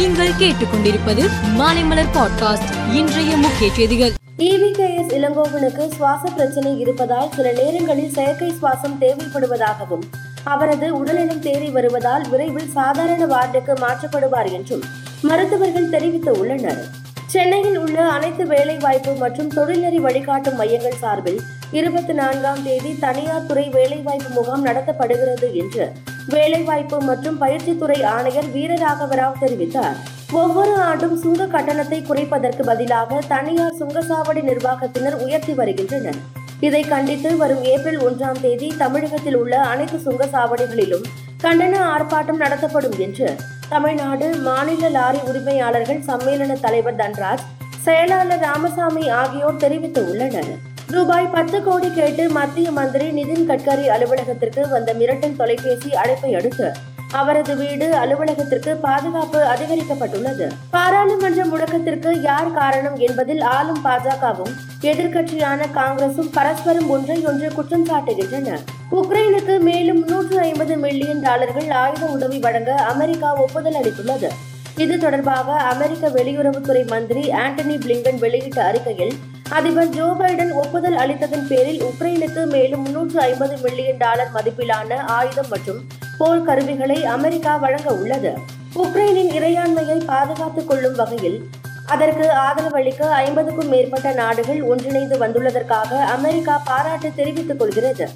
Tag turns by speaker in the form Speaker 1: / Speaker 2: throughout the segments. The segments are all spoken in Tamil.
Speaker 1: நீங்கள் கேட்டுக்கொண்டிருப்பது மாலைமலர் பாட்காஸ்ட் இன்றைய முக்கிய செய்திகள்.
Speaker 2: இவிகேஎஸ் இளங்கோவனுக்கு சுவாச பிரச்சனை இருப்பதால் சில நேரங்களில் செயற்கை சுவாசம் தேவைப்படுவதாகவும் அவரது உடல்நலம் தேறி வருவதால் விரைவில் சாதாரண வார்டுக்கு மாற்றப்படுவார் என்றும் மருத்துவர்கள் தெரிவித்துள்ளனர். சென்னையில் உள்ள அனைத்து வேலைவாய்ப்பு மற்றும் தொழில்நெறி வழிகாட்டும் மையங்கள் சார்பில் இருபத்தி நான்காம் தேதி தனியார் துறை வேலைவாய்ப்பு முகாம் நடத்தப்படுகிறது என்று வேலைவாய்ப்பு மற்றும் பயிற்சித்துறை ஆணையர் வீரராகவராவ் தெரிவித்தார். ஒவ்வொரு ஆண்டும் சுங்க கட்டணத்தை குறைப்பதற்கு பதிலாக தனியார் சுங்கசாவடி நிர்வாகத்தினர் உயர்த்தி வருகின்றனர். இதை கண்டித்து வரும் ஏப்ரல் ஒன்றாம் தேதி தமிழகத்தில் உள்ள அனைத்து சுங்கசாவடிகளிலும் கண்டன ஆர்ப்பாட்டம் நடத்தப்படும் என்று தமிழ்நாடு மாநில லாரி உரிமையாளர்கள் சம்மேளன தலைவர் தன்ராஜ் செயலாளர் ராமசாமி ஆகியோர் தெரிவித்து உள்ளனர் ரூபாய் பத்து கோடி கேட்டு மத்திய மந்திரி நிதின் கட்கரி அலுவலகத்திற்கு வந்த மிரட்டல் தொலைபேசி அழைப்பை அடுத்து அவரது வீடு அலுவலகத்திற்கு பாதுகாப்பு அதிகரிக்கப்பட்டுள்ளது. பாராளுமன்ற முடக்கத்திற்கு யார் காரணம் என்பதில் ஆளும் பாஜகவும் எதிர்க்கட்சியான காங்கிரசும் பரஸ்பரம் ஒன்றை ஒன்று குற்றம் சாட்டுகின்றன. உக்ரைனுக்கு மேலும் நூற்று ஐம்பது மில்லியன் டாலர்கள் ஆயுத உதவி வழங்க அமெரிக்கா ஒப்புதல் அளித்துள்ளது. இது தொடர்பாக அமெரிக்க வெளியுறவுத்துறை மந்திரி ஆண்டனி பிளிங்கன் வெளியிட்ட அறிக்கையில் அதிபர் ஜோ பைடன் ஒப்புதல் அளித்ததன் பேரில் உக்ரைனுக்கு மேலும் முன்னூற்று ஐம்பது மில்லியன் டாலர் மதிப்பிலான ஆயுதம் மற்றும் போர் கருவிகளை அமெரிக்கா வழங்க உள்ளது. உக்ரைனின் இறையாண்மையை பாதுகாத்துக் கொள்ளும் வகையில் அதற்கு ஆதரவளிக்க ஐம்பதுக்கும் மேற்பட்ட நாடுகள் ஒன்றிணைந்து வந்துள்ளதற்காக அமெரிக்கா பாராட்டு தெரிவித்துக் கொள்கிறது.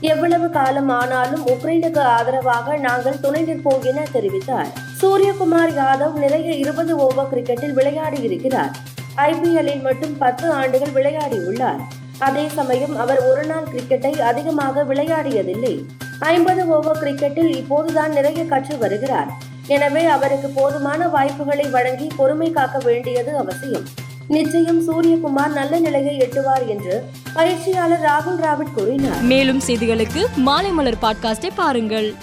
Speaker 2: எவ்வளவு காலம் ஆனாலும் உக்ரைனுக்கு ஆதரவாக நாங்கள் துணை நிற்போம் என தெரிவித்தார். சூரியகுமார் யாதவ் நிறைய இருபது ஓவர் கிரிக்கெட்டில் விளையாடி இருக்கிறார். ஐபிஎல்லில் மட்டும் பத்து ஆண்டுகள் விளையாடியுள்ளார் அதே சமயம் அவர் ஒருநாள் கிரிக்கெட்டை அதிகமாக விளையாடியதில்லை. ஐம்பது ஓவர் கிரிக்கெட்டில் இப்போதுதான் நிறைய கற்று வருகிறார். எனவே அவருக்கு போதுமான வாய்ப்புகளை வழங்கி பொறுமை காக்க வேண்டியது அவசியம். நிச்சயம் சூரியகுமார் நல்ல நிலையை எட்டுவார் என்று பயிற்சியாளர் ராகுல் டிராவிட் கூறினார்.
Speaker 1: மேலும் செய்திகளுக்கு மாலை மலர் பாட்காஸ்டை பாருங்கள்.